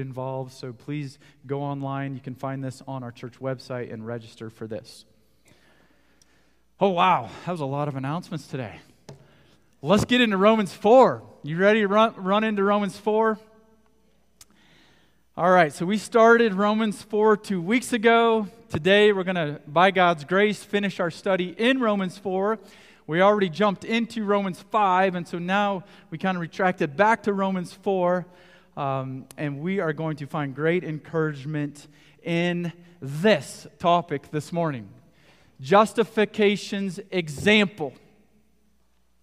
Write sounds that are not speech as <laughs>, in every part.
involved, so please go online. You can find this on our church website and register for this. Oh, wow, that was a lot of announcements today. Let's get into Romans 4. You ready to run, run into Romans 4? All right, so we started Romans 4 two weeks ago. Today, we're going to, by God's grace, finish our study in Romans 4. We already jumped into Romans 5, and so now we kind of retracted back to Romans 4. Um, and we are going to find great encouragement in this topic this morning justification's example.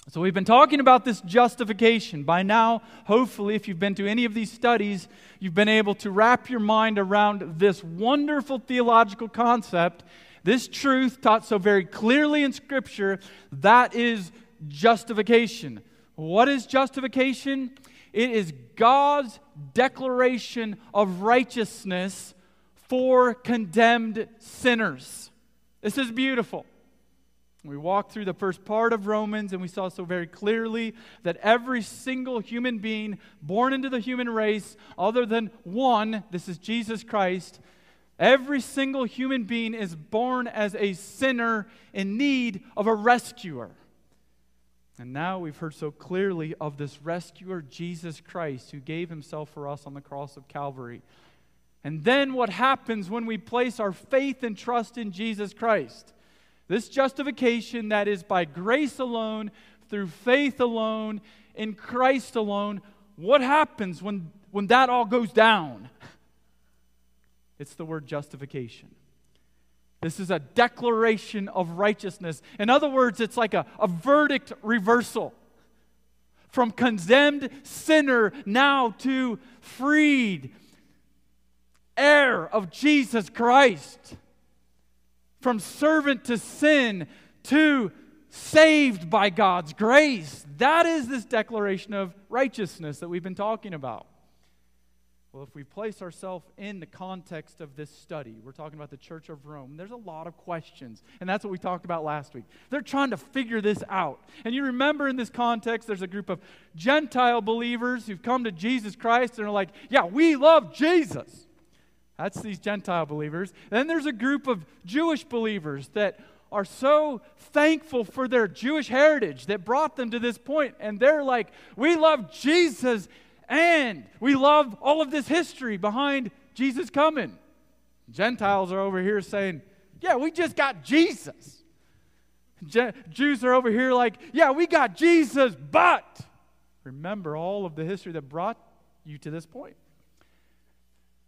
So, we've been talking about this justification. By now, hopefully, if you've been to any of these studies, you've been able to wrap your mind around this wonderful theological concept, this truth taught so very clearly in Scripture that is justification. What is justification? It is God's declaration of righteousness for condemned sinners. This is beautiful. We walked through the first part of Romans and we saw so very clearly that every single human being born into the human race, other than one, this is Jesus Christ, every single human being is born as a sinner in need of a rescuer. And now we've heard so clearly of this rescuer, Jesus Christ, who gave himself for us on the cross of Calvary. And then what happens when we place our faith and trust in Jesus Christ? This justification that is by grace alone, through faith alone, in Christ alone, what happens when, when that all goes down? <laughs> It's the word justification. This is a declaration of righteousness. In other words, it's like a, a verdict reversal. From condemned sinner now to freed heir of Jesus Christ. From servant to sin to saved by God's grace. That is this declaration of righteousness that we've been talking about. Well, if we place ourselves in the context of this study, we're talking about the Church of Rome, there's a lot of questions. And that's what we talked about last week. They're trying to figure this out. And you remember in this context, there's a group of Gentile believers who've come to Jesus Christ and are like, yeah, we love Jesus. That's these Gentile believers. then there's a group of Jewish believers that are so thankful for their Jewish heritage that brought them to this point, and they're like, We love Jesus and we love all of this history behind Jesus coming. Gentiles are over here saying, Yeah, we just got Jesus. Je- Jews are over here like, Yeah, we got Jesus, but remember all of the history that brought you to this point.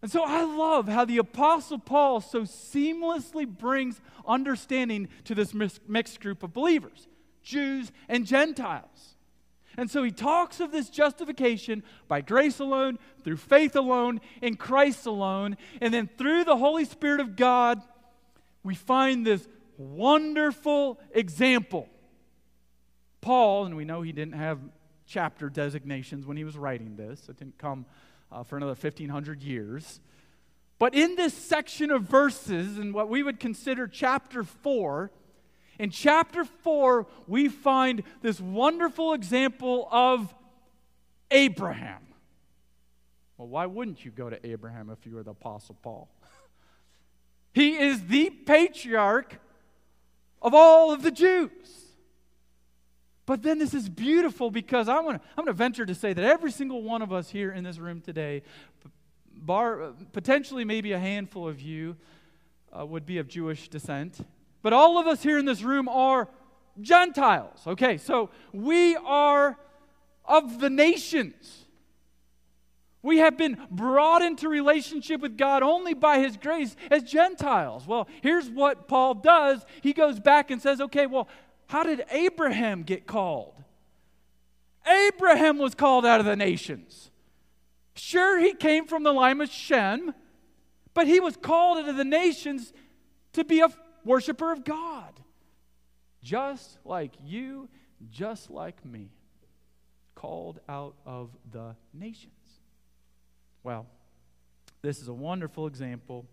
And so I love how the Apostle Paul so seamlessly brings understanding to this mixed group of believers, Jews and Gentiles. And so he talks of this justification by grace alone, through faith alone, in Christ alone. And then through the Holy Spirit of God, we find this wonderful example. Paul, and we know he didn't have chapter designations when he was writing this, it didn't come uh, for another 1,500 years. But in this section of verses, in what we would consider chapter 4, in chapter 4, we find this wonderful example of Abraham. Well, why wouldn't you go to Abraham if you were the Apostle Paul? <laughs> he is the patriarch of all of the Jews. But then this is beautiful because I'm going to I'm going to venture to say that every single one of us here in this room today, bar, potentially maybe a handful of you, uh, would be of Jewish descent. But all of us here in this room are Gentiles. Okay, so we are of the nations. We have been brought into relationship with God only by His grace as Gentiles. Well, here's what Paul does. He goes back and says, okay, well, how did Abraham get called? Abraham was called out of the nations. Sure, he came from the line of Shem, but he was called out of the nations to be a worshiper of God. Just like you, just like me, called out of the nations. Well, this is a wonderful example.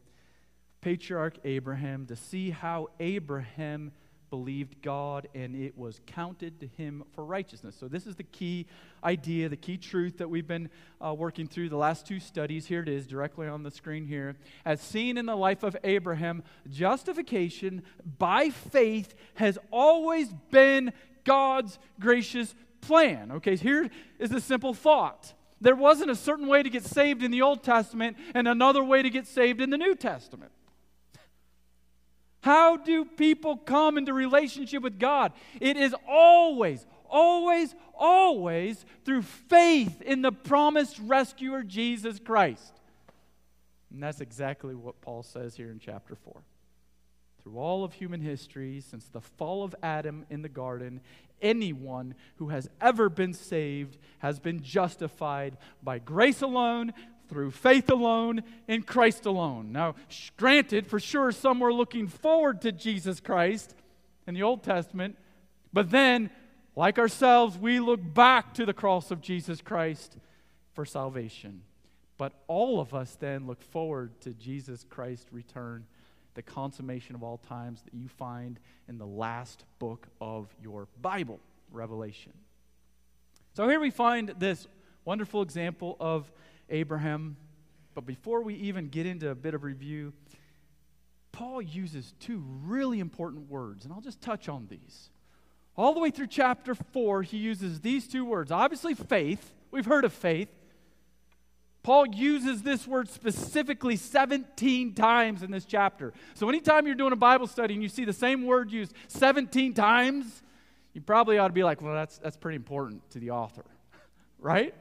Patriarch Abraham, to see how Abraham believed God, and it was counted to him for righteousness. So, this is the key idea, the key truth that we've been uh, working through the last two studies. Here it is, directly on the screen here. As seen in the life of Abraham, justification by faith has always been God's gracious plan. Okay, here is a simple thought. There wasn't a certain way to get saved in the Old Testament and another way to get saved in the New Testament. How do people come into relationship with God? It is always, always, always through faith in the promised rescuer, Jesus Christ. And that's exactly what Paul says here in chapter 4. Through all of human history, since the fall of Adam in the garden, anyone who has ever been saved has been justified by grace alone, through faith alone in Christ alone. Now, granted, for sure, some were looking forward to Jesus Christ in the Old Testament, but then, like ourselves, we look back to the cross of Jesus Christ for salvation. But all of us then look forward to Jesus Christ's return, the consummation of all times that you find in the last book of your Bible, Revelation. So here we find this wonderful example of Abraham. But before we even get into a bit of review, Paul uses two really important words, and I'll just touch on these. All the way through chapter 4, he uses these two words. Obviously, faith. We've heard of faith. Paul uses this word specifically 17 times in this chapter. So, anytime you're doing a Bible study and you see the same word used 17 times, you probably ought to be like, well, that's, that's pretty important to the author, <laughs> right?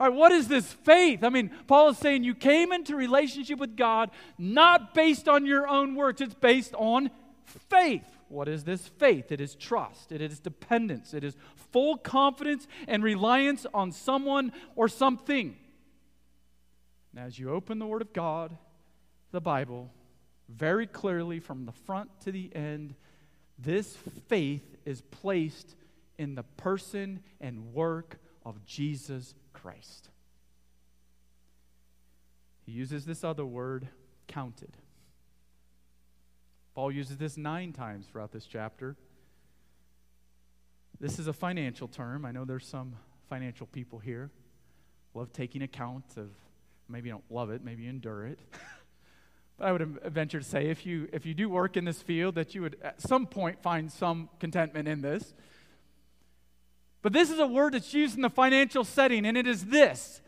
All right, what is this faith? I mean, Paul is saying you came into relationship with God not based on your own works, it's based on faith. What is this faith? It is trust, it is dependence, it is full confidence and reliance on someone or something. Now, as you open the Word of God, the Bible, very clearly from the front to the end, this faith is placed in the person and work of Jesus Christ. He uses this other word, counted. Paul uses this nine times throughout this chapter. This is a financial term. I know there's some financial people here. Love taking account of, maybe you don't love it, maybe you endure it. <laughs> but I would venture to say if you, if you do work in this field, that you would at some point find some contentment in this. But this is a word that's used in the financial setting, and it is this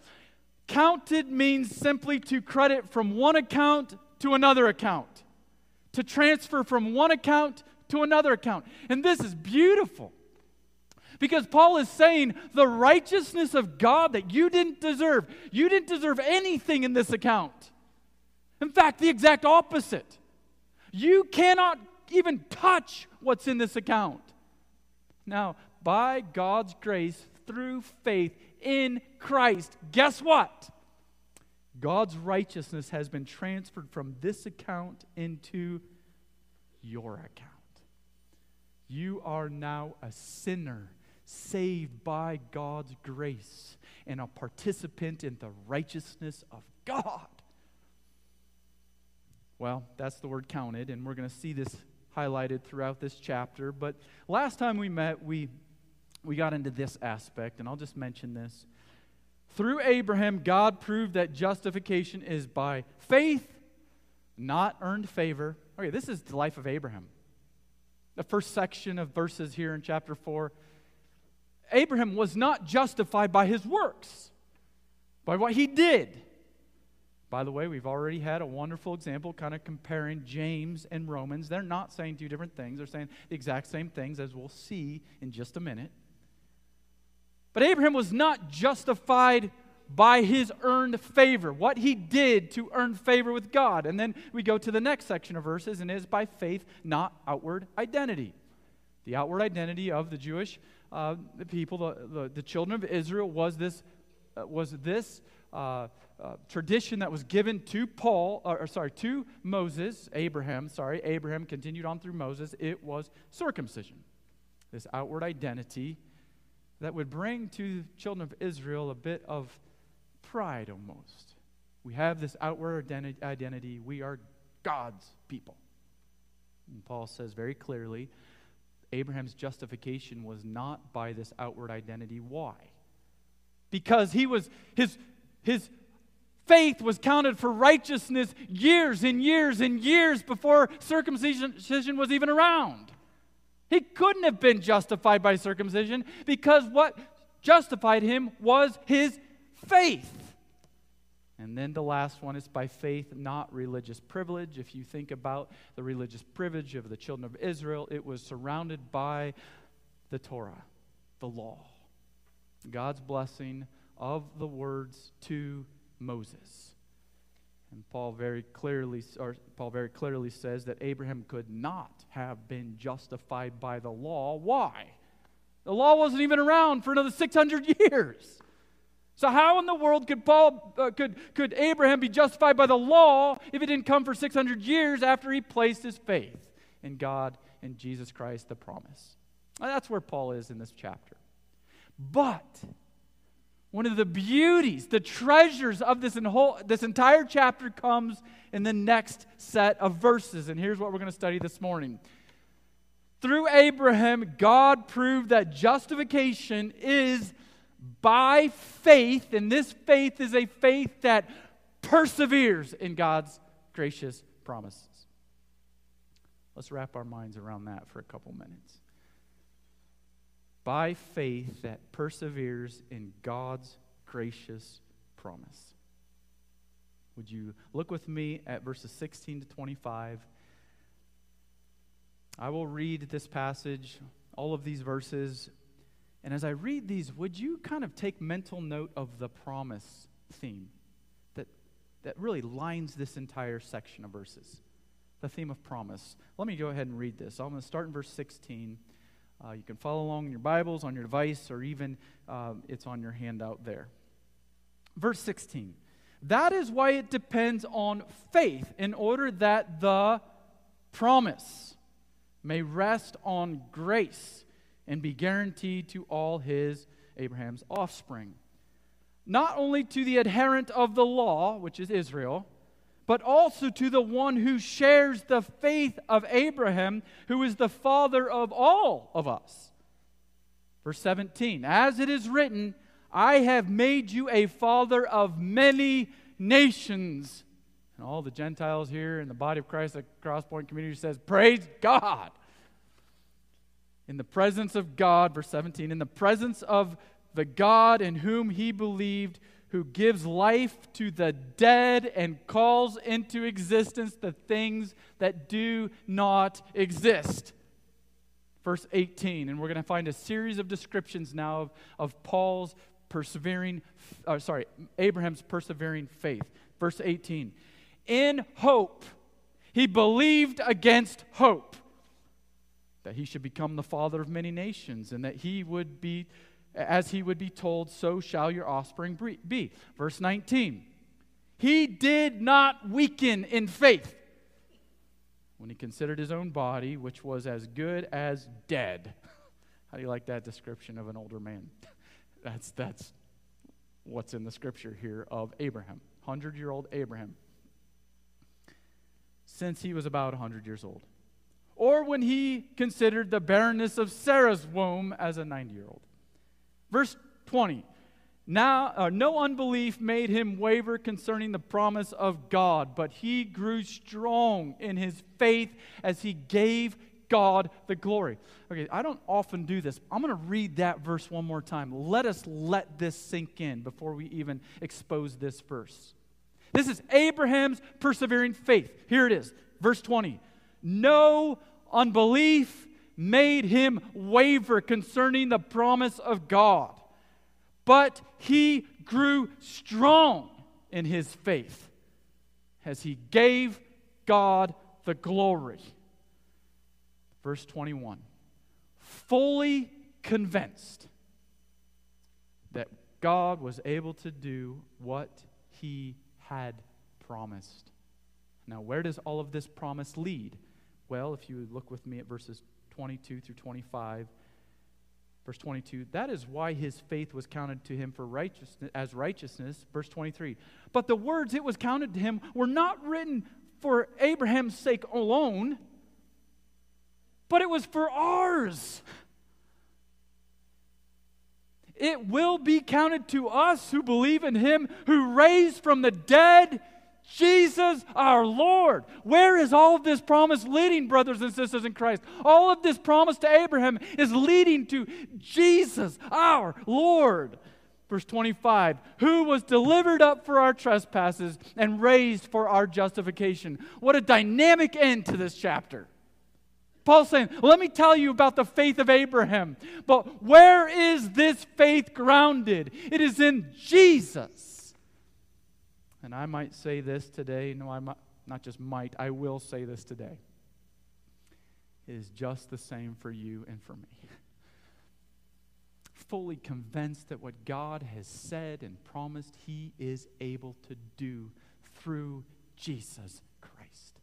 counted means simply to credit from one account to another account, to transfer from one account to another account. And this is beautiful. Because Paul is saying the righteousness of God that you didn't deserve, you didn't deserve anything in this account. In fact, the exact opposite. You cannot even touch what's in this account. Now, by God's grace through faith in Christ, guess what? God's righteousness has been transferred from this account into your account. You are now a sinner saved by God's grace and a participant in the righteousness of God. Well, that's the word counted, and we're going to see this highlighted throughout this chapter. But last time we met, we we got into this aspect, and I'll just mention this. Through Abraham, God proved that justification is by faith, not earned favor. Okay, this is the life of Abraham. The first section of verses here in chapter 4. Abraham was not justified by his works, by what he did. By the way, we've already had a wonderful example kind of comparing James and Romans. They're not saying two different things, they're saying the exact same things, as we'll see in just a minute. But Abraham was not justified by his earned favor, what he did to earn favor with God. And then we go to the next section of verses, and is by faith, not outward identity. The outward identity of the Jewish uh, the people, the, the, the, children of Israel, was this, uh, was this uh, uh tradition that was given to Paul, or, or sorry, to Moses, Abraham, sorry, Abraham continued on through Moses. It was circumcision, this outward identity that would bring to children of Israel a bit of pride almost. We have this outward identity. We are God's people. And Paul says very clearly Abraham's justification was not by this outward identity. Why? Because he was his his faith was counted for righteousness years and years and years before circumcision was even around. He couldn't have been justified by circumcision because what justified him was his faith. And then the last one is by faith, not religious privilege. If you think about the religious privilege of the children of Israel, it was surrounded by the Torah, the law, God's blessing of the words to Moses. And Paul very clearly, or Paul very clearly says that Abraham could not have been justified by the law. Why? The law wasn't even around for another 600 <laughs> years. So how in the world could Paul uh, could could Abraham be justified by the law if it didn't come for 600 years after he placed his faith in God and Jesus Christ the promise. that's where Paul is in this chapter. But one of the beauties, the treasures of this, whole, this entire chapter comes in the next set of verses. And here's what we're going to study this morning. Through Abraham, God proved that justification is by faith, and this faith is a faith that perseveres in God's gracious promises. Let's wrap our minds around that for a couple minutes. By faith that perseveres in God's gracious promise. Would you look with me at verses 16 to 25? I will read this passage, all of these verses, and as I read these, would you kind of take mental note of the promise theme that, that really lines this entire section of verses? The theme of promise. Let me go ahead and read this. I'm going to start in verse 16. Uh, you can follow along in your Bibles, on your device, or even uh, it's on your handout there. Verse 16. That is why it depends on faith, in order that the promise may rest on grace and be guaranteed to all his, Abraham's offspring. Not only to the adherent of the law, which is Israel, but also to the one who shares the faith of Abraham, who is the father of all of us. Verse 17 As it is written, I have made you a father of many nations. And all the Gentiles here in the body of Christ, the Crosspoint community says, Praise God in the presence of God, verse 17, in the presence of the God in whom he believed, who gives life to the dead and calls into existence the things that do not exist. Verse 18, and we're going to find a series of descriptions now of, of Paul's persevering, uh, sorry, Abraham's persevering faith. Verse 18, in hope, he believed against hope that he should become the father of many nations, and that he would be, as he would be told, so shall your offspring be. Verse 19. He did not weaken in faith when he considered his own body, which was as good as dead. <laughs> How do you like that description of an older man? <laughs> That's, that's what's in the scripture here of Abraham, 100 year old Abraham, since he was about 100 years old or when he considered the barrenness of Sarah's womb as a 90 year old. Verse 20. Now, uh, no unbelief made him waver concerning the promise of God, but he grew strong in his faith as he gave God the glory. Okay, I don't often do this. I'm going to read that verse one more time. Let us let this sink in before we even expose this verse. This is Abraham's persevering faith. Here it is, verse 20 no unbelief made him waver concerning the promise of God, but he grew strong in his faith as he gave God the glory. Verse 21 fully convinced that God was able to do what he had promised. Now, where does all of this promise lead? Well, if you look with me at verses 22 through 25, verse 22, that is why his faith was counted to him for righteousness as righteousness. Verse 23, but the words it was counted to him were not written for Abraham's sake alone, but it was for ours. It will be counted to us who believe in him who raised from the dead Jesus our Lord. Where is all of this promise leading, brothers and sisters in Christ? All of this promise to Abraham is leading to Jesus our Lord. Verse 25, who was delivered up for our trespasses and raised for our justification. What a dynamic end to this chapter. Paul's saying, Let me tell you about the faith of Abraham. But where is this faith grounded? It is in Jesus. And I might say this today. No, I might, not just might, I will say this today. It is just the same for you and for me. <laughs> Fully convinced that what God has said and promised, He is able to do through Jesus Christ.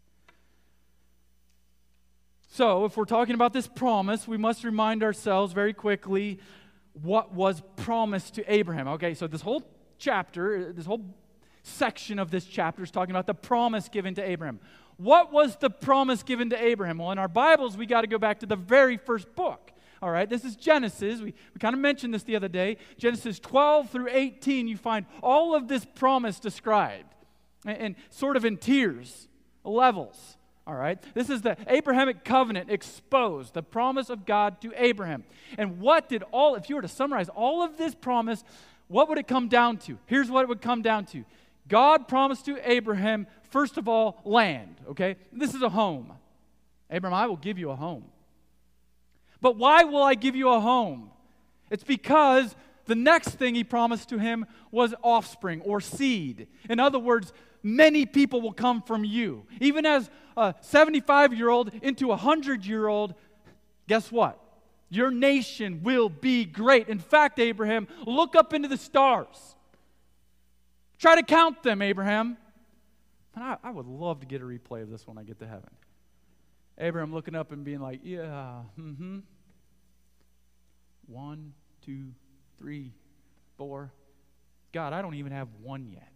So, if we're talking about this promise, we must remind ourselves very quickly what was promised to Abraham. Okay, so this whole chapter, this whole section of this chapter is talking about the promise given to Abraham. What was the promise given to Abraham? Well, in our Bibles, we got to go back to the very first book. All right, this is Genesis. We, we kind of mentioned this the other day. Genesis 12 through 18, you find all of this promise described and, and sort of in tiers, levels. All right? This is the Abrahamic covenant exposed, the promise of God to Abraham. And what did all, if you were to summarize all of this promise, what would it come down to? Here's what it would come down to God promised to Abraham, first of all, land, okay? This is a home. Abraham, I will give you a home. But why will I give you a home? It's because the next thing he promised to him was offspring or seed. In other words, many people will come from you. Even as a 75 year old into a 100 year old, guess what? Your nation will be great. In fact, Abraham, look up into the stars. Try to count them, Abraham. And I, I would love to get a replay of this when I get to heaven. Abraham looking up and being like, yeah, mm hmm. One, two, three, four. God, I don't even have one yet.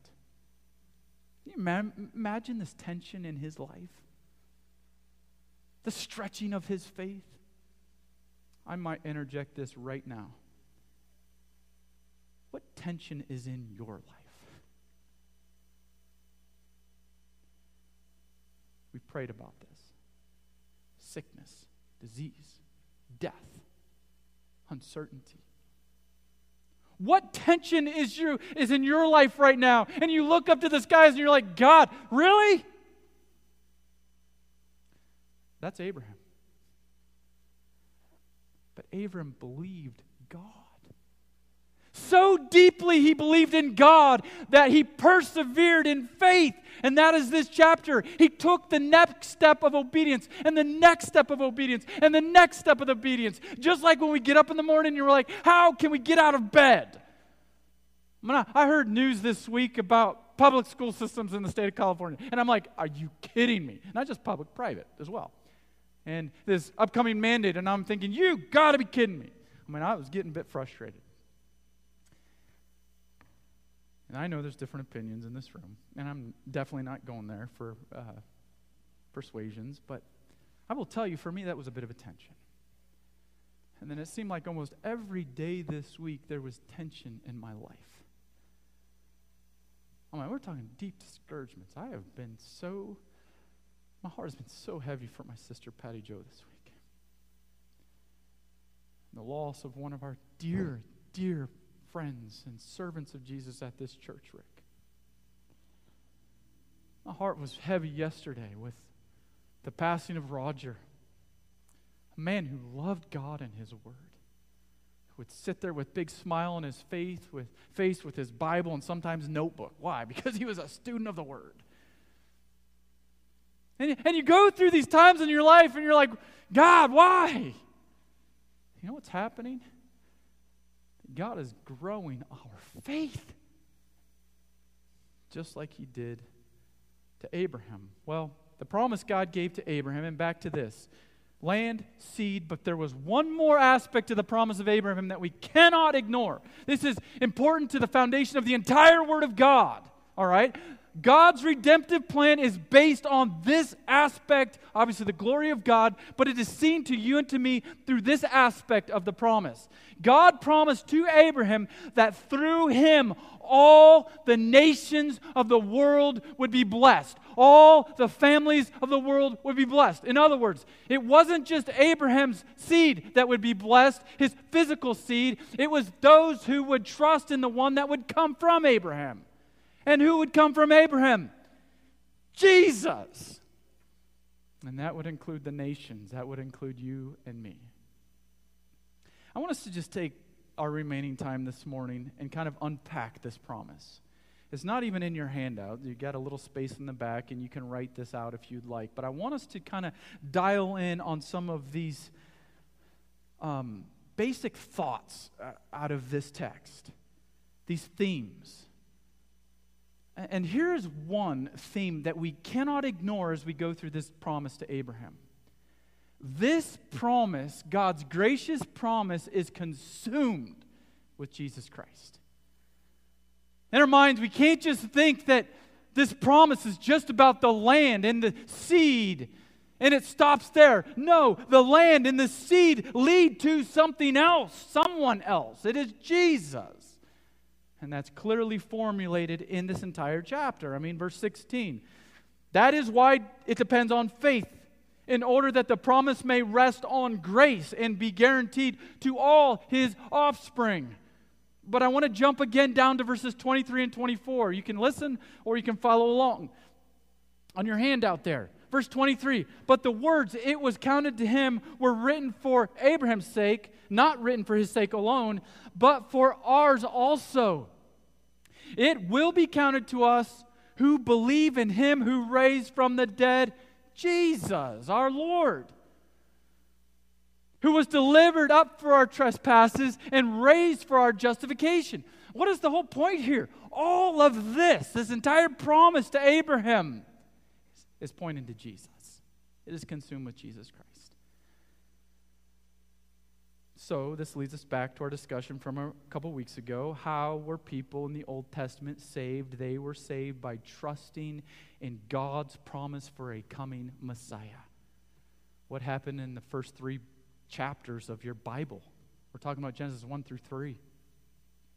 Can you imagine this tension in his life? The stretching of his faith? I might interject this right now. What tension is in your life? We prayed about this sickness, disease, death, uncertainty. What tension is, you, is in your life right now? And you look up to the skies and you're like, God, really? That's Abraham. But Abraham believed God. So deeply he believed in God that he persevered in faith. And that is this chapter. He took the next step of obedience, and the next step of obedience, and the next step of obedience. Just like when we get up in the morning, and you're like, how can we get out of bed? I heard news this week about public school systems in the state of California. And I'm like, are you kidding me? Not just public, private as well. And this upcoming mandate, and I'm thinking, you got to be kidding me. I mean, I was getting a bit frustrated. And I know there's different opinions in this room, and I'm definitely not going there for uh, persuasions, but I will tell you, for me, that was a bit of a tension. And then it seemed like almost every day this week there was tension in my life. I mean, we're talking deep discouragements. I have been so, my heart has been so heavy for my sister Patty Joe this week. The loss of one of our dear, dear friends and servants of Jesus at this church, Rick. My heart was heavy yesterday with the passing of Roger, a man who loved God and his word, who would sit there with big smile on his face with face with his Bible and sometimes notebook. Why? <laughs> Because he was a student of the word. And, and you go through these times in your life and you're like, God, why? You know what's happening? God is growing our faith. Just like he did to Abraham. Well, the promise God gave to Abraham, and back to this land, seed, but there was one more aspect to the promise of Abraham that we cannot ignore. This is important to the foundation of the entire Word of God, all right? God's redemptive plan is based on this aspect, obviously the glory of God, but it is seen to you and to me through this aspect of the promise. God promised to Abraham that through him all the nations of the world would be blessed. All the families of the world would be blessed. In other words, it wasn't just Abraham's seed that would be blessed, his physical seed. It was those who would trust in the one that would come from Abraham. And who would come from Abraham? Jesus. And that would include the nations, that would include you and me. I want us to just take our remaining time this morning and kind of unpack this promise. It's not even in your handout. You got a little space in the back, and you can write this out if you'd like. But I want us to kind of dial in on some of these um, basic thoughts uh, out of this text, these themes. And here's one theme that we cannot ignore as we go through this promise to Abraham. This promise, God's gracious promise, is consumed with Jesus Christ. In our minds, we can't just think that this promise is just about the land and the seed and it stops there. No, the land and the seed lead to something else, someone else. It is Jesus. And that's clearly formulated in this entire chapter. I mean, verse 16. That is why it depends on faith, in order that the promise may rest on grace and be guaranteed to all his offspring. But I want to jump again down to verses 23 and 24. You can listen or you can follow along on your handout there. Verse 23 But the words, it was counted to him, were written for Abraham's sake, not written for his sake alone, but for ours also. It will be counted to us who believe in him who raised from the dead Jesus, our Lord, who was delivered up for our trespasses and raised for our justification. What is the whole point here? All of this, this entire promise to Abraham, is pointing to Jesus. It is consumed with Jesus Christ. So, this leads us back to our discussion from a couple weeks ago. How were people in the Old Testament saved? They were saved by trusting in God's promise for a coming Messiah. What happened in the first three chapters of your Bible? We're talking about Genesis 1 through 3.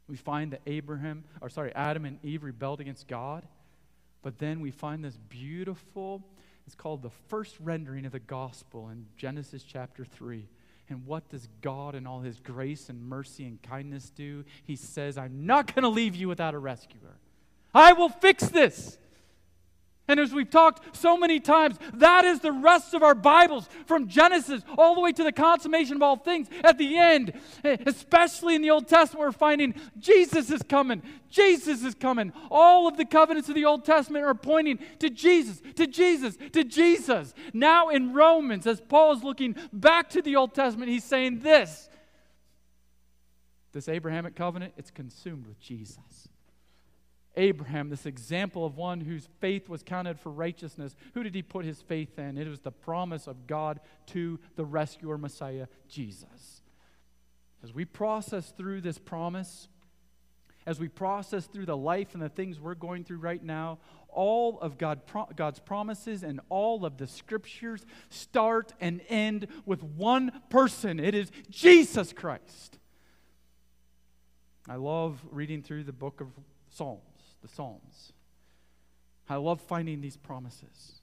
We find that Abraham, or sorry, Adam and Eve rebelled against God. But then we find this beautiful, it's called the first rendering of the gospel in Genesis chapter 3 and what does God, in all his grace and mercy and kindness, do? He says, I'm not going to leave you without a rescuer. I will fix this. And as we've talked so many times, that is the rest of our Bibles from Genesis all the way to the consummation of all things. At the end, eh, especially in the Old Testament, we're finding Jesus is coming. Jesus is coming. All of the covenants of the Old Testament are pointing to Jesus, to Jesus, to Jesus. Now in Romans, as Paul is looking back to the Old Testament, he's saying this this Abrahamic covenant, it's consumed with Jesus. Abraham, this example of one whose faith was counted for righteousness, who did he put his faith in? It was the promise of God to the rescuer Messiah, Jesus. As we process through this promise, as we process through the life and the things we're going through right now, all of God, God's promises and all of the scriptures start and end with one person. It is Jesus Christ. I love reading through the book of Psalms the Psalms. I love finding these promises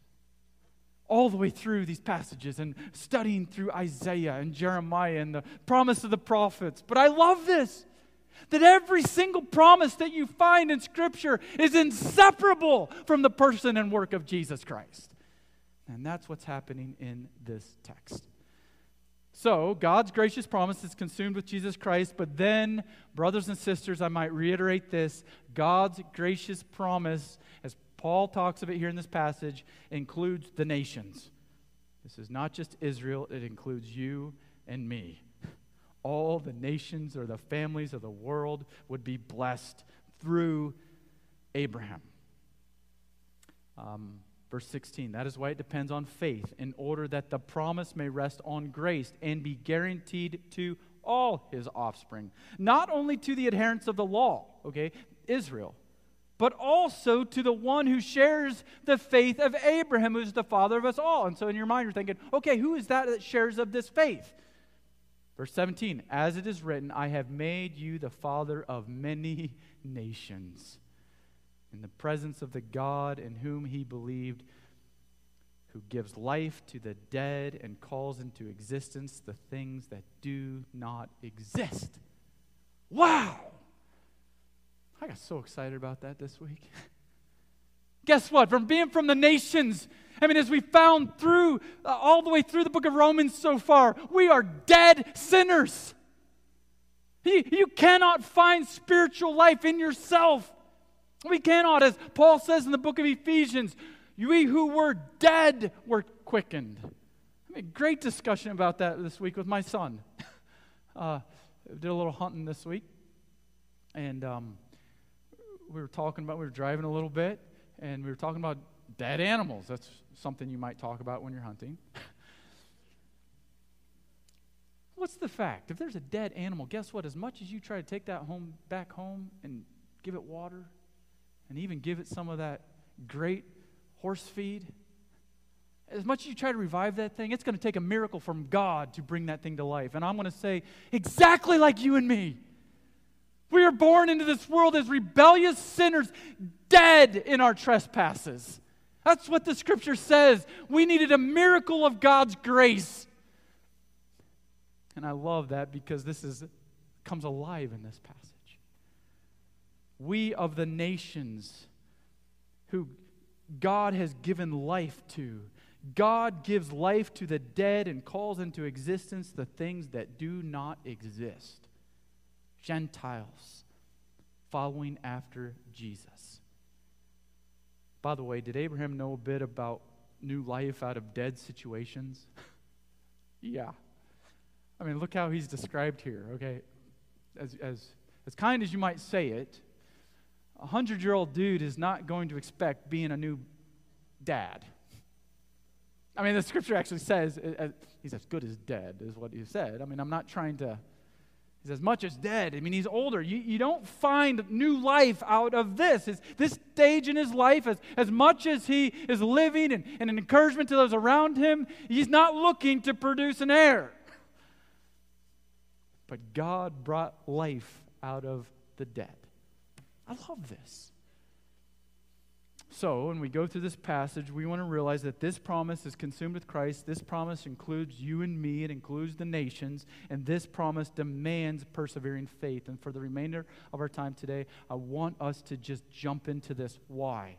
all the way through these passages and studying through Isaiah and Jeremiah and the promise of the prophets. But I love this that every single promise that you find in Scripture is inseparable from the person and work of Jesus Christ. And that's what's happening in this text. So, God's gracious promise is consumed with Jesus Christ, but then, brothers and sisters, I might reiterate this God's gracious promise, as Paul talks of it here in this passage, includes the nations. This is not just Israel, it includes you and me. All the nations or the families of the world would be blessed through Abraham. Um, Verse 16, that is why it depends on faith, in order that the promise may rest on grace and be guaranteed to all his offspring, not only to the adherents of the law, okay, Israel, but also to the one who shares the faith of Abraham, who's the father of us all. And so in your mind, you're thinking, okay, who is that that shares of this faith? Verse 17, as it is written, I have made you the father of many nations. In the presence of the God in whom he believed, who gives life to the dead and calls into existence the things that do not exist. Wow! I got so excited about that this week. <laughs> Guess what? From being from the nations, I mean, as we found through, uh, all the way through the book of Romans so far, we are dead sinners. You, you cannot find spiritual life in yourself. We cannot, as Paul says in the book of Ephesians, we who were dead were quickened. I mean, great discussion about that this week with my son. <laughs> Uh, did a little hunting this week, and um, we were talking about, we were driving a little bit, and we were talking about dead animals. That's something you might talk about when you're hunting. <laughs> What's the fact? If there's a dead animal, guess what? As much as you try to take that home back home and give it water and even give it some of that great horse feed, as much as you try to revive that thing, it's going to take a miracle from God to bring that thing to life. And I'm going to say, exactly like you and me. We are born into this world as rebellious sinners, dead in our trespasses. That's what the scripture says. We needed a miracle of God's grace. And I love that because this is comes alive in this passage. We of the nations who God has given life to. God gives life to the dead and calls into existence the things that do not exist. Gentiles following after Jesus. By the way, did Abraham know a bit about new life out of dead situations? <laughs> yeah. I mean, look how he's described here, okay? As, as, as kind as you might say it, a hundred year old dude is not going to expect being a new dad. I mean, the scripture actually says he's as good as dead, is what he said. I mean, I'm not trying to He's as much as dead. I mean, he's older. You, you don't find new life out of this. This stage in his life, as, as much as he is living and, and an encouragement to those around him, he's not looking to produce an heir. But God brought life out of the dead. I love this. So, when we go through this passage, we want to realize that this promise is consumed with Christ. This promise includes you and me, it includes the nations, and this promise demands persevering faith. And for the remainder of our time today, I want us to just jump into this. Why?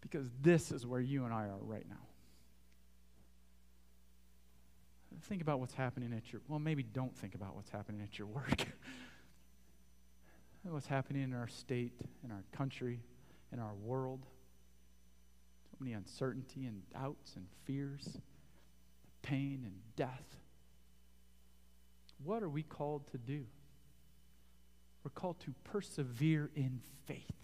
Because this is where you and I are right now. Think about what's happening at your, well, maybe don't think about what's happening at your work. <laughs> what's happening in our state, in our country, in our world. So many uncertainty and doubts and fears, pain and death. What are we called to do? We're called to persevere in faith.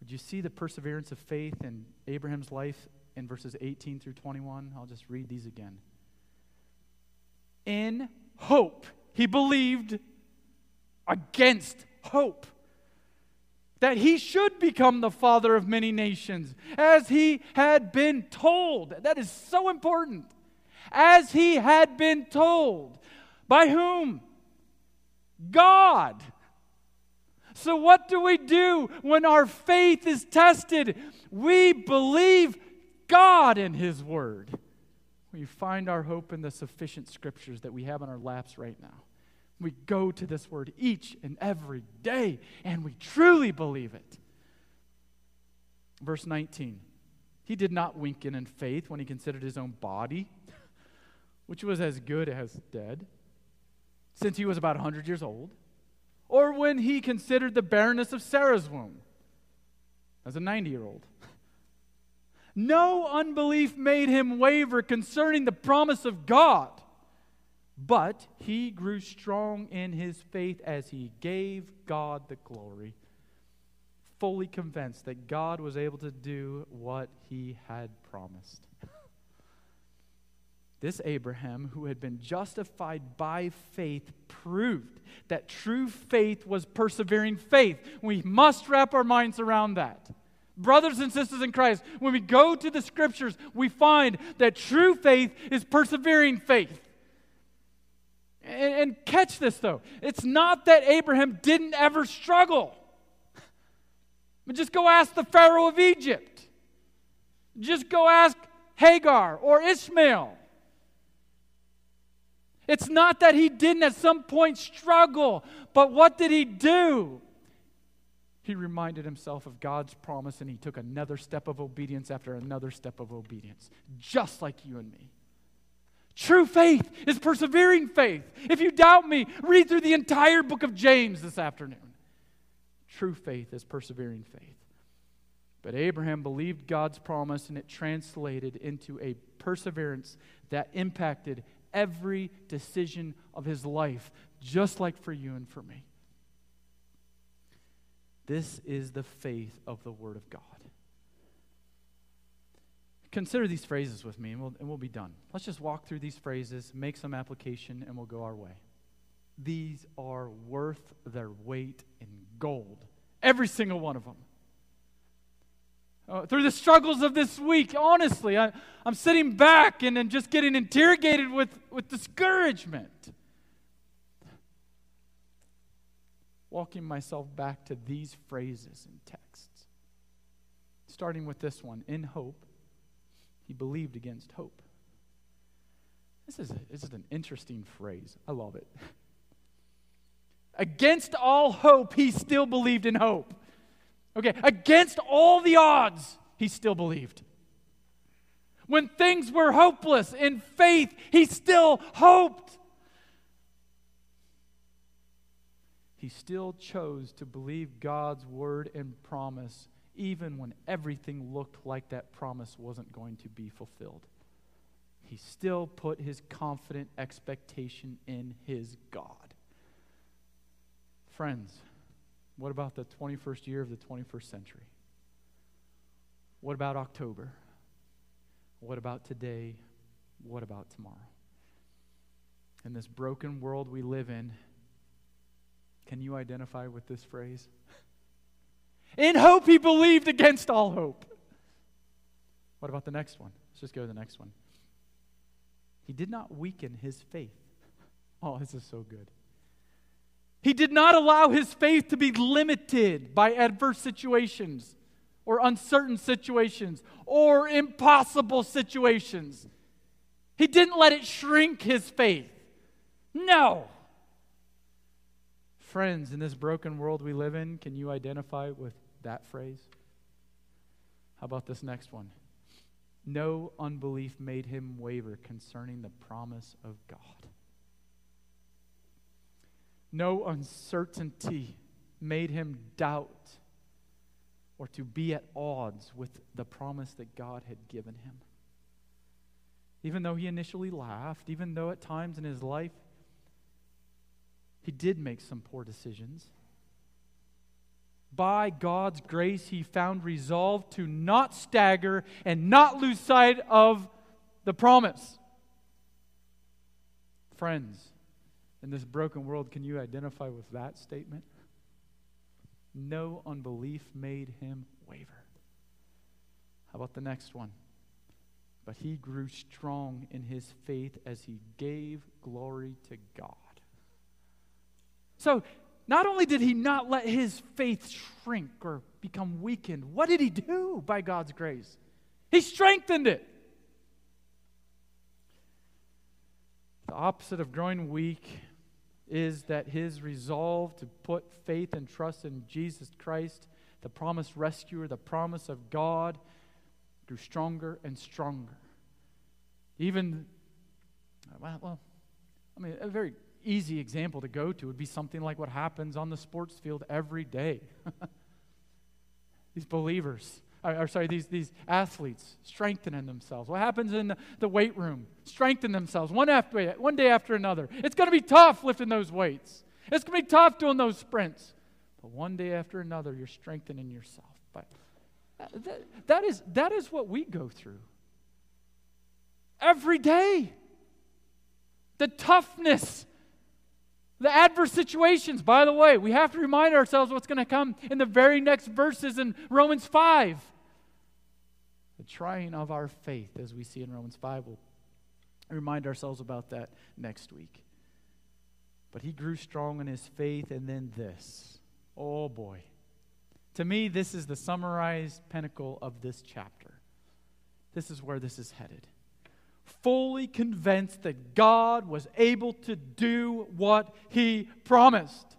Would you see the perseverance of faith in Abraham's life in verses 18 through 21? I'll just read these again. In hope, he believed against hope that he should become the father of many nations, as he had been told. That is so important. As he had been told. By whom? God. So, what do we do when our faith is tested? We believe God in His Word. We find our hope in the sufficient scriptures that we have in our laps right now. We go to this word each and every day, and we truly believe it. Verse 19 He did not weaken in faith when he considered his own body, <laughs> which was as good as dead, since he was about 100 years old, or when he considered the barrenness of Sarah's womb as a 90 year old. <laughs> No unbelief made him waver concerning the promise of God. But he grew strong in his faith as he gave God the glory, fully convinced that God was able to do what he had promised. <laughs> This Abraham, who had been justified by faith, proved that true faith was persevering faith. We must wrap our minds around that. Brothers and sisters in Christ, when we go to the scriptures, we find that true faith is persevering faith. And, and catch this though it's not that Abraham didn't ever struggle. But just go ask the Pharaoh of Egypt. Just go ask Hagar or Ishmael. It's not that he didn't at some point struggle, but what did he do? He reminded himself of God's promise and he took another step of obedience after another step of obedience, just like you and me. True faith is persevering faith. If you doubt me, read through the entire book of James this afternoon. True faith is persevering faith. But Abraham believed God's promise and it translated into a perseverance that impacted every decision of his life, just like for you and for me. This is the faith of the Word of God. Consider these phrases with me, and we'll, and we'll be done. Let's just walk through these phrases, make some application, and we'll go our way. These are worth their weight in gold. Every single one of them. Uh, through the struggles of this week, honestly, I, am sitting back and, and just getting interrogated with, with discouragement. Walking myself back to these phrases and texts. Starting with this one in hope, he believed against hope. This is, a, this is an interesting phrase. I love it. <laughs> Against all hope, he still believed in hope. Okay, against all the odds, he still believed. When things were hopeless, in faith, he still hoped. He still chose to believe God's word and promise, even when everything looked like that promise wasn't going to be fulfilled. He still put his confident expectation in his God. Friends, what about the 21st year of the 21st century? What about October? What about today? What about tomorrow? In this broken world we live in, can you identify with this phrase? <laughs> In hope he believed against all hope. What about the next one? Let's just go to the next one. He did not weaken his faith. Oh, this is so good. He did not allow his faith to be limited by adverse situations or uncertain situations or impossible situations. He didn't let it shrink his faith. No. Friends, in this broken world we live in, can you identify with that phrase? How about this next one? No unbelief made him waver concerning the promise of God. No uncertainty made him doubt or to be at odds with the promise that God had given him. Even though he initially laughed, even though at times in his life he did make some poor decisions, by God's grace, he found resolve to not stagger and not lose sight of the promise. Friends, in this broken world, can you identify with that statement? No unbelief made him waver. How about the next one? But he grew strong in his faith as he gave glory to God. So, not only did he not let his faith shrink or become weakened, what did he do by God's grace? He strengthened it. The opposite of growing weak is that his resolve to put faith and trust in Jesus Christ, the promised rescuer, the promise of God, grew stronger and stronger. Even, well, I mean, a very easy example to go to would be something like what happens on the sports field every day. <laughs> These believers or, sorry, these, these athletes strengthening themselves. What happens in the, weight room? Strengthen themselves one, after, one day after another. It's going to be tough lifting those weights. It's going to be tough doing those sprints. But one day after another, you're strengthening yourself. But uh, that, that, is, that is what we go through every day. the toughness, the adverse situations. By the way, we have to remind ourselves what's going to come in the very next verses in Romans 5. The trying of our faith, as we see in Romans 5. We'll remind ourselves about that next week. But he grew strong in his faith, and then this. Oh boy. To me, this is the summarized pinnacle of this chapter. This is where this is headed. Fully convinced that God was able to do what he promised.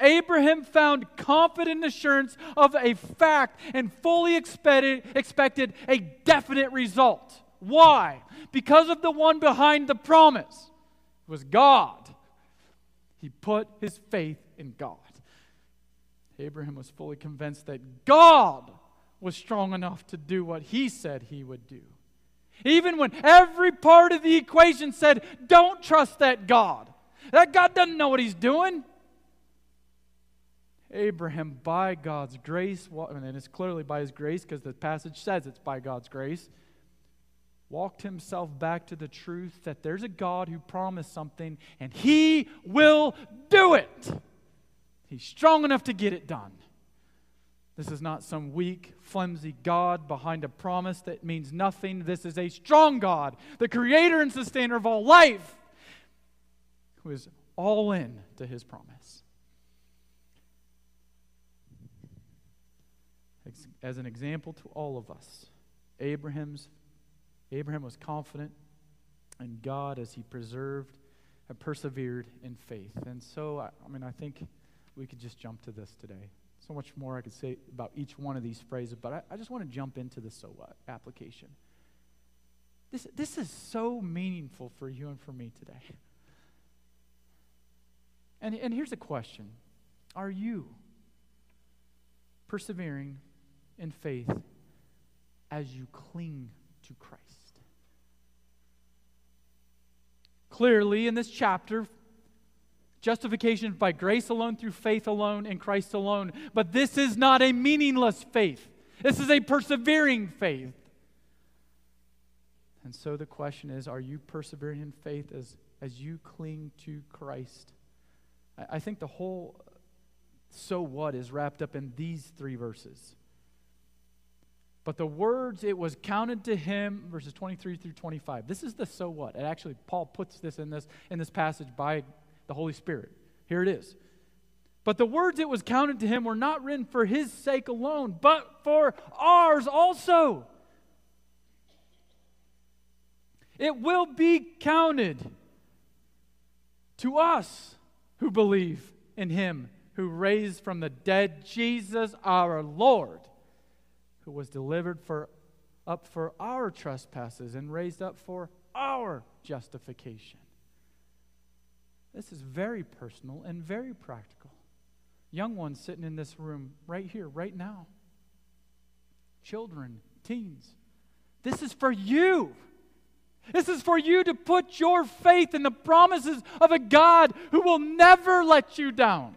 Abraham found confident assurance of a fact and fully expected, expected a definite result. Why? Because of the one behind the promise. It was God. He put his faith in God. Abraham was fully convinced that God was strong enough to do what he said he would do. Even when every part of the equation said, don't trust that God. That God doesn't know what he's doing. Abraham, by God's grace, and it's clearly by his grace because the passage says it's by God's grace, walked himself back to the truth that there's a God who promised something and he will do it. He's strong enough to get it done. This is not some weak, flimsy God behind a promise that means nothing. This is a strong God, the creator and sustainer of all life, who is all in to his promise. As an example to all of us, Abraham's Abraham was confident in God as he preserved and persevered in faith. And so, I, I mean, I think we could just jump to this today. So much more I could say about each one of these phrases, but I, I just want to jump into the so what application. This, this is so meaningful for you and for me today. And, and here's a question Are you persevering in faith as you cling to Christ? Clearly, in this chapter, justification by grace alone, through faith alone, in Christ alone. But this is not a meaningless faith, this is a persevering faith. And so the question is are you persevering in faith as, as you cling to Christ? I, I think the whole so what is wrapped up in these three verses. But the words, it was counted to him, verses 23 through 25. This is the so what. And actually, Paul puts this in this, in this passage by the Holy Spirit. Here it is. But the words it was counted to him were not written for his sake alone, but for ours also. It will be counted to us who believe in him who raised from the dead Jesus our Lord who was delivered for, up for our trespasses and raised up for our justification. This is very personal and very practical. Young ones sitting in this room right here, right now. Children, teens. This is for you. This is for you to put your faith in the promises of a God who will never let you down.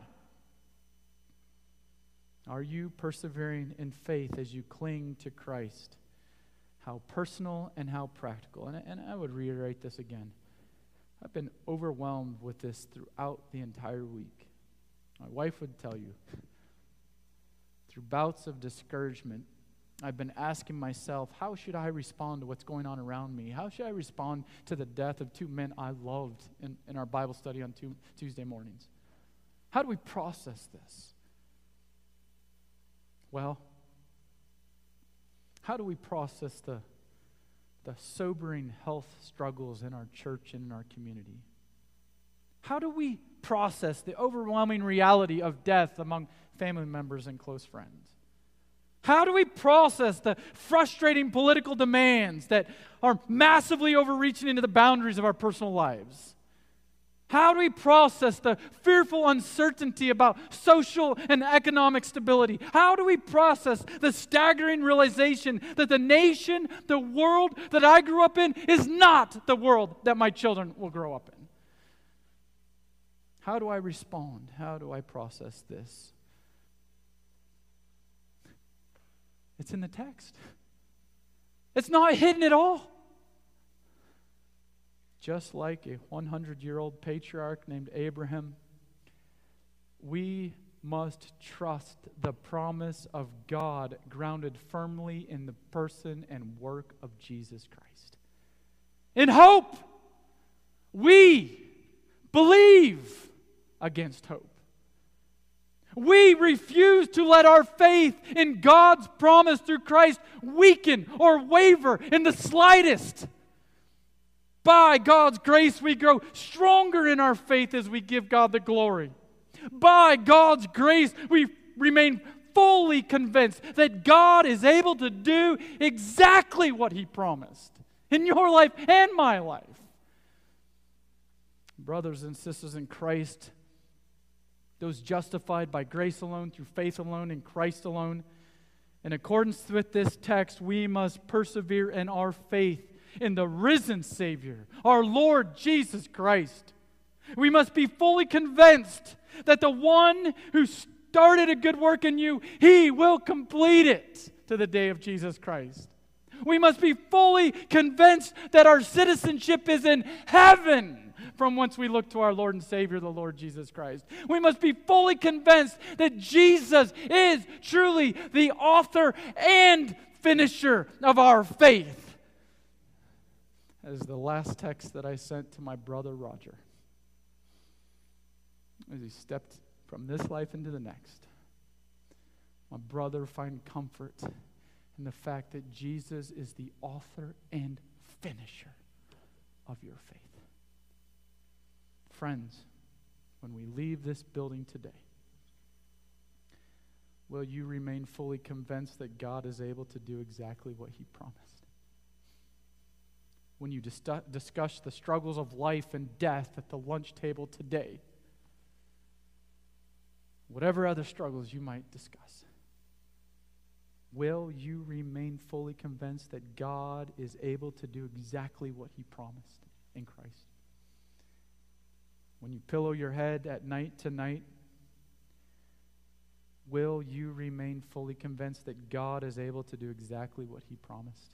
Are you persevering in faith as you cling to Christ? How personal and how practical. And, and I would reiterate this again. I've been overwhelmed with this throughout the entire week. My wife would tell you. <laughs> Through bouts of discouragement, I've been asking myself, how should I respond to what's going on around me? How should I respond to the death of two men I loved in, in our Bible study on two, Tuesday mornings? How do we process this? Well, how do we process the, the sobering health struggles in our church and in our community? How do we process the overwhelming reality of death among family members and close friends? How do we process the frustrating political demands that are massively overreaching into the boundaries of our personal lives? How do we process the fearful uncertainty about social and economic stability? How do we process the staggering realization that the nation, the world that I grew up in, is not the world that my children will grow up in? How do I respond? How do I process this? It's in the text, it's not hidden at all. Just like a 100 year old patriarch named Abraham, we must trust the promise of God grounded firmly in the person and work of Jesus Christ. In hope, we believe against hope. We refuse to let our faith in God's promise through Christ weaken or waver in the slightest. By God's grace, we grow stronger in our faith as we give God the glory. By God's grace, we remain fully convinced that God is able to do exactly what He promised in your life and my life. Brothers and sisters in Christ, those justified by grace alone, through faith alone, in Christ alone. In accordance with this text, we must persevere in our faith in the risen Savior, our Lord Jesus Christ. We must be fully convinced that the one who started a good work in you, he will complete it to the day of Jesus Christ. We must be fully convinced that our citizenship is in heaven from whence we look to our Lord and Savior, the Lord Jesus Christ. We must be fully convinced that Jesus is truly the author and finisher of our faith. As the last text that I sent to my brother Roger, as he stepped from this life into the next, my brother find comfort in the fact that Jesus is the author and finisher of your faith. Friends, when we leave this building today, will you remain fully convinced that God is able to do exactly what He promised? When you dis- discuss the struggles of life and death at the lunch table today, whatever other struggles you might discuss, will you remain fully convinced that God is able to do exactly what He promised in Christ? When you pillow your head at night tonight, will you remain fully convinced that God is able to do exactly what He promised?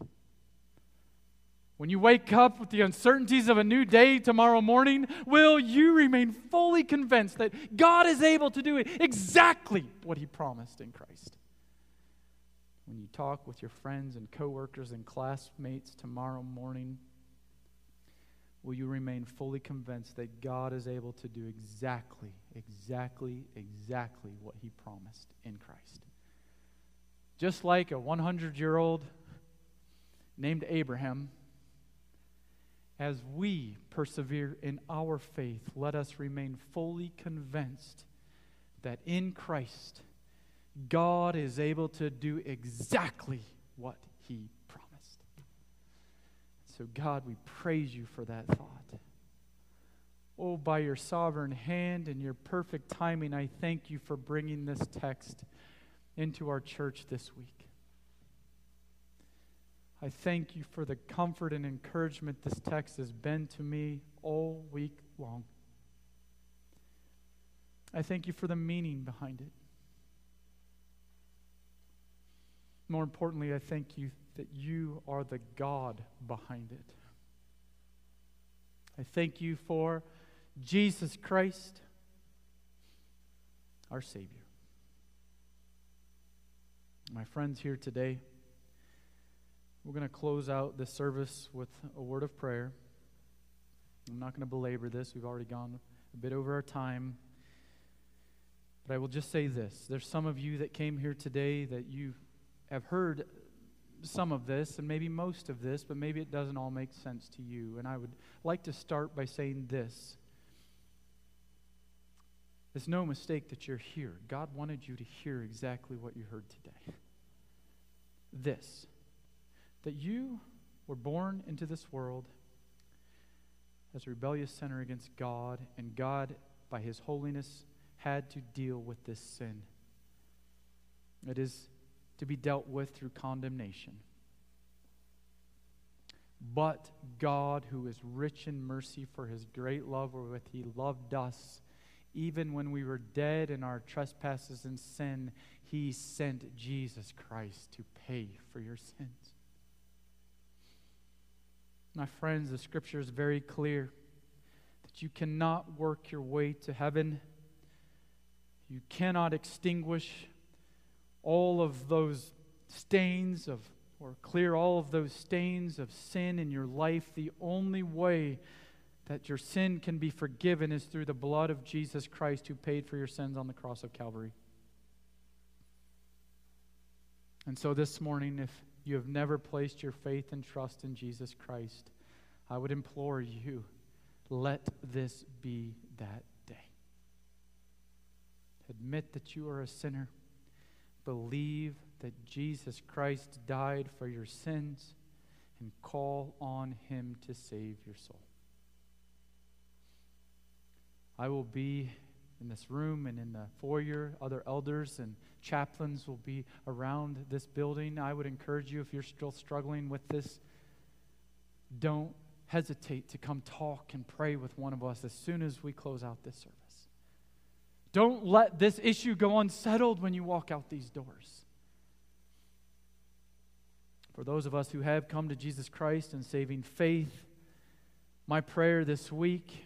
When you wake up with the uncertainties of a new day tomorrow morning, will you remain fully convinced that God is able to do exactly what He promised in Christ? When you talk with your friends and coworkers and classmates tomorrow morning, will you remain fully convinced that God is able to do exactly, exactly, exactly what he promised in Christ? Just like a 100 year old named Abraham, as we persevere in our faith, let us remain fully convinced that in Christ, God is able to do exactly what he promised. so, God, we praise you for that thought. Oh, by your sovereign hand and your perfect timing, I thank you for bringing this text into our church this week. I thank you for the comfort and encouragement this text has been to me all week long. I thank you for the meaning behind it. More importantly, I thank you that you are the God behind it. I thank you for Jesus Christ, our Savior. My friends here today, we're going to close out this service with a word of prayer. I'm not going to belabor this, we've already gone a bit over our time. But I will just say this there's some of you that came here today that you have heard some of this and maybe most of this, but maybe it doesn't all make sense to you. And I would like to start by saying this. It's no mistake that you're here. God wanted you to hear exactly what you heard today. This that you were born into this world as a rebellious sinner against God, and God, by His holiness, had to deal with this sin. It is to be dealt with through condemnation. But God, who is rich in mercy for his great love wherewith he loved us, even when we were dead in our trespasses and sin, he sent Jesus Christ to pay for your sins. My friends, the scripture is very clear that you cannot work your way to heaven. You cannot extinguish all of those stains of, or clear all of those stains of sin in your life. The only way that your sin can be forgiven is through the blood of Jesus Christ who paid for your sins on the cross of Calvary. And so this morning, if you have never placed your faith and trust in Jesus Christ, I would implore you let this be that day. Admit that you are a sinner. Believe that Jesus Christ died for your sins and call on him to save your soul. I will be in this room and in the foyer. Other elders and chaplains will be around this building. I would encourage you, if you're still struggling with this, don't hesitate to come talk and pray with one of us as soon as we close out this service. Don't let this issue go unsettled when you walk out these doors. For those of us who have come to Jesus Christ in saving faith, my prayer this week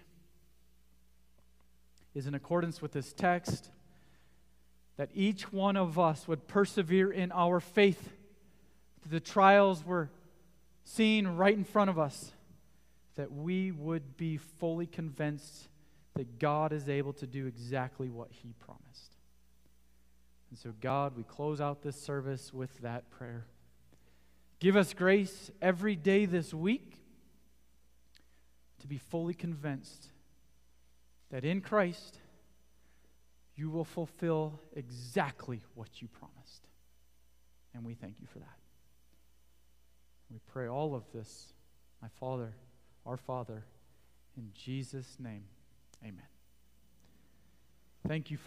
is in accordance with this text that each one of us would persevere in our faith through the trials we're seeing right in front of us, that we would be fully convinced that God is able to do exactly what He promised. And so, God, we close out this service with that prayer. Give us grace every day this week to be fully convinced that in Christ you will fulfill exactly what you promised. And we thank you for that. We pray all of this, my Father, our Father, in Jesus' name. Amen. Thank you for.